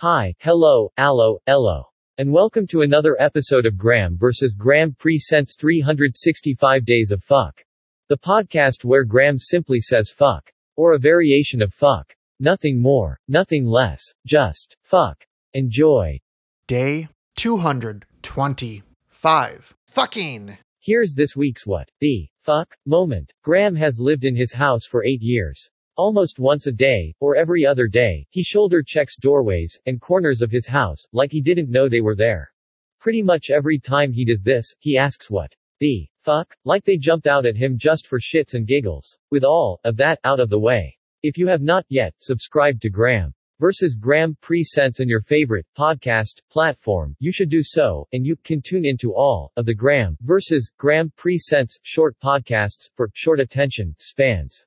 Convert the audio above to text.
Hi, hello, allo, ello. And welcome to another episode of Graeme vs. Graeme Presents 365 Days of Fuck. The podcast where Graeme simply says fuck. Or a variation of fuck. Nothing more, nothing less, just fuck. Enjoy. Day 225. Fucking. Here's this week's what the fuck moment. Graeme has lived in his house for eight years. Almost once a day, or every other day, he shoulder checks doorways and corners of his house, like he didn't know they were there. Pretty much every time he does this, he asks what the fuck, like they jumped out at him just for shits and giggles. With all of that out of the way. If you have not yet subscribed to Graeme versus Graeme Presents in your favorite podcast platform, you should do so, and you can tune into all of the Graeme versus Graeme Presents short podcasts for short attention spans.